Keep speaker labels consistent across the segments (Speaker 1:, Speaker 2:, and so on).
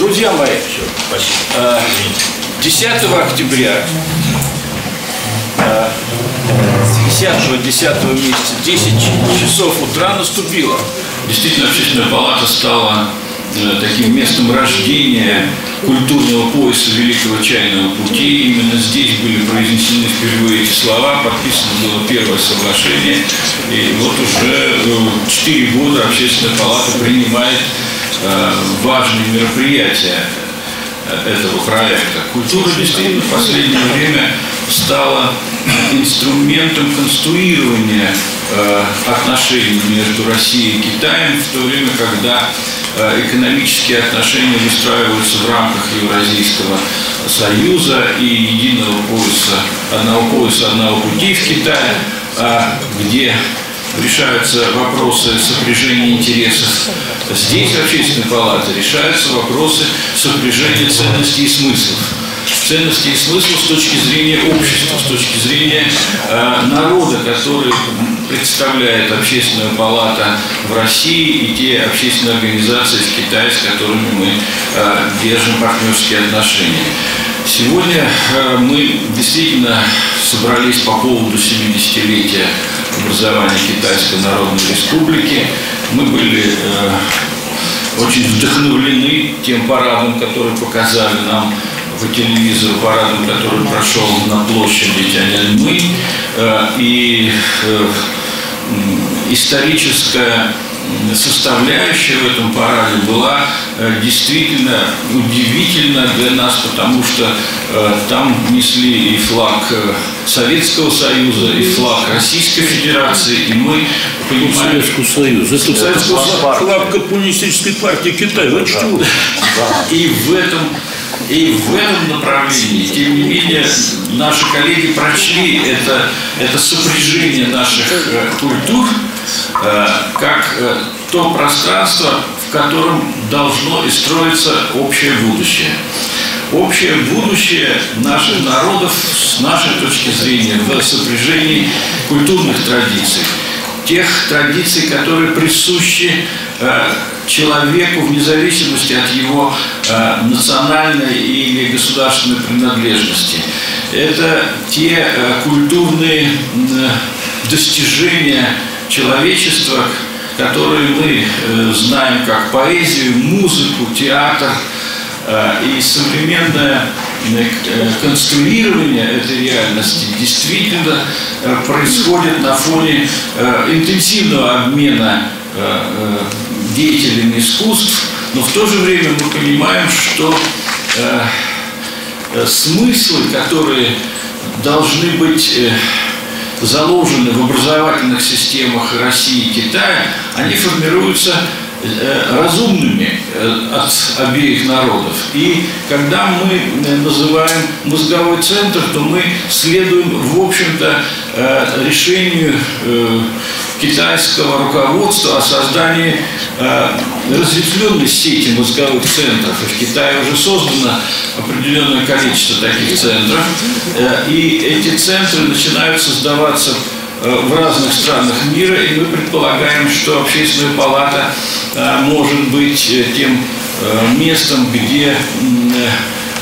Speaker 1: Друзья мои, 10 октября 10 10 месяца 10 часов утра наступило.
Speaker 2: Действительно, общественная палата стала э, таким местом рождения культурного пояса Великого Чайного пути. Именно здесь были произнесены впервые эти слова, подписано было первое соглашение. И вот уже э, четыре года общественная палата принимает э, важные мероприятия этого проекта. Культура действительно в последнее время стала инструментом конструирования э, отношений между Россией и Китаем в то время, когда э, экономические отношения выстраиваются в рамках Евразийского союза и единого пояса, одного пояса, одного пути в Китае, э, где решаются вопросы сопряжения интересов. Здесь, в общественной палате, решаются вопросы сопряжения ценностей и смыслов ценности и смысл с точки зрения общества, с точки зрения э, народа, который представляет общественная палата в России и те общественные организации в Китае, с которыми мы э, держим партнерские отношения. Сегодня э, мы действительно собрались по поводу 70-летия образования Китайской Народной Республики. Мы были э, очень вдохновлены тем парадом, который показали нам по телевизору парадом, который прошел на площади Тяньаньмы, э, и э, историческая составляющая в этом параде была э, действительно удивительна для нас, потому что там несли и флаг Советского Союза, и флаг Российской Федерации, и мы
Speaker 1: понимаем... Советского Союза. Это Советского флаг Коммунистической партии Китая. Вы что?
Speaker 2: И в этом и в этом направлении, тем не менее, наши коллеги прочли это, это сопряжение наших э, культур э, как э, то пространство, в котором должно и строиться общее будущее. Общее будущее наших народов с нашей точки зрения в сопряжении культурных традиций, тех традиций, которые присущи человеку вне зависимости от его э, национальной или государственной принадлежности. Это те э, культурные э, достижения человечества, которые мы э, знаем как поэзию, музыку, театр э, и современное э, конструирование этой реальности действительно происходит на фоне интенсивного обмена деятелями искусств, но в то же время мы понимаем, что смыслы, которые должны быть заложены в образовательных системах России и Китая, они формируются разумными э, от обеих народов. И когда мы называем мозговой центр, то мы следуем, в общем-то, решению китайского руководства о создании э, разветвленной сети мозговых центров. И в Китае уже создано определенное количество таких центров. Э, и эти центры начинают создаваться э, в разных странах мира, и мы предполагаем, что общественная палата э, может быть э, тем э, местом, где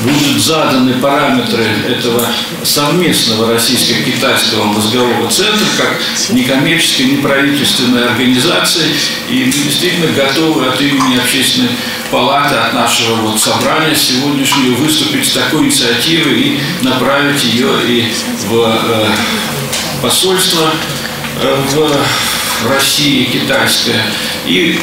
Speaker 2: будут заданы параметры этого совместного российско-китайского мозгового центра как некоммерческой, неправительственной организации. И мы действительно готовы от имени общественной палаты, от нашего вот собрания сегодняшнего выступить с такой инициативой и направить ее и в э, посольство э, в России китайское и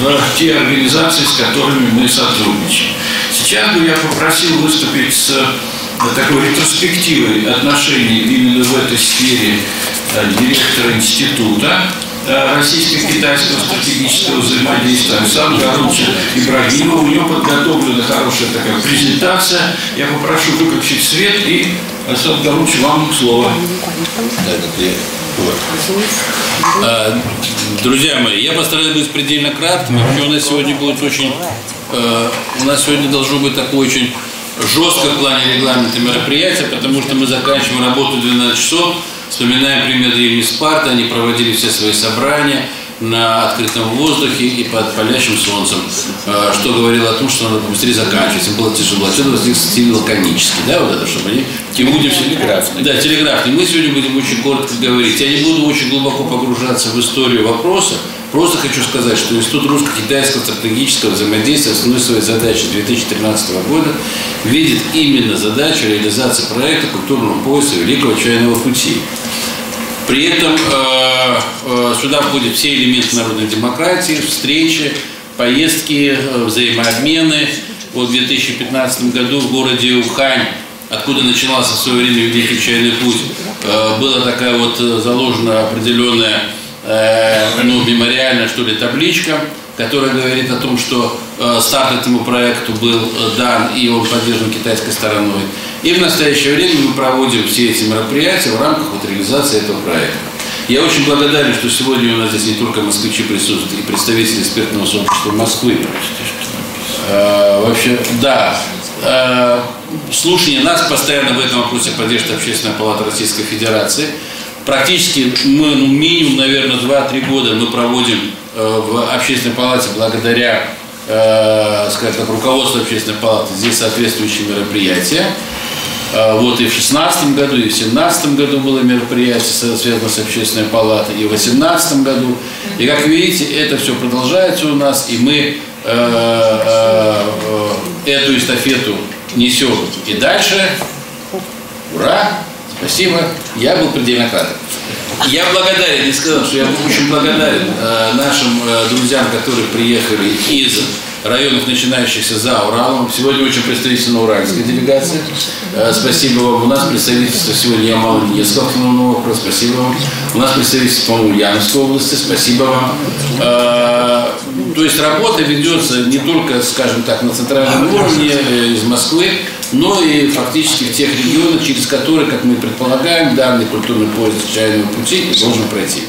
Speaker 2: в те организации, с которыми мы сотрудничаем. Сейчас бы я попросил выступить с э, такой ретроспективой отношений именно в этой сфере э, директора института э, российско-китайского стратегического взаимодействия Александра Гаровича Ибрагимова. У него подготовлена хорошая такая презентация. Я попрошу выключить свет и, Александр Гарович, вам слово.
Speaker 3: Друзья мои, я постараюсь быть предельно кратким. Вообще у нас сегодня будет очень Э, у нас сегодня должно быть такое очень жесткое в плане регламента мероприятия, потому что мы заканчиваем работу в 12 часов, вспоминаем пример Древней Спарты, они проводили все свои собрания, на открытом воздухе и под палящим солнцем, э, что говорило о том, что надо быстрее заканчивать, им было тяжело. Отсюда возник стиль лаконический, да, вот это, чтобы они...
Speaker 1: Мы будем телеграфный.
Speaker 3: Да, телеграфный. Мы сегодня будем очень коротко говорить. Я не буду очень глубоко погружаться в историю вопроса, Просто хочу сказать, что Институт русско-китайского стратегического взаимодействия основной своей задачи 2013 года видит именно задачу реализации проекта культурного пояса Великого Чайного пути. При этом э, э, сюда входят все элементы народной демократии, встречи, поездки, э, взаимообмены. Вот в 2015 году в городе Ухань, откуда начинался в свое время Великий Чайный путь, э, была такая вот э, заложена определенная Э, ну, мемориальная, что ли, табличка, которая говорит о том, что э, старт этому проекту был э, дан и он поддержан китайской стороной. И в настоящее время мы проводим все эти мероприятия в рамках вот, реализации этого проекта. Я очень благодарен, что сегодня у нас здесь не только москвичи присутствуют, и представители экспертного сообщества Москвы. Э, вообще, да, э, слушание нас постоянно в этом вопросе поддерживает Общественная палата Российской Федерации – Практически мы, ну, минимум, наверное, 2-3 года мы проводим э, в общественной палате благодаря, э, скажем так, руководству общественной палаты здесь соответствующие мероприятия. Э, вот и в 2016 году, и в 2017 году было мероприятие, связанное с общественной палатой, и в 2018 году. И как видите, это все продолжается у нас, и мы э, э, э, эту эстафету несем и дальше. Ура! Спасибо. Я был предельно краток. Я благодарен, не сказал, что я очень благодарен э, нашим э, друзьям, которые приехали из районов, начинающихся за Уралом. Сегодня очень представительна уральская делегация. Э, спасибо вам. У нас представительство сегодня Ямала Ненецкого автономного округа. Спасибо вам. У нас представительство, по-моему, Ульяновской области. Спасибо вам. Э, есть работа ведется не только, скажем так, на центральном уровне э, из Москвы, но и фактически в тех регионах, через которые, как мы предполагаем, данный культурный поезд чайного пути должен пройти.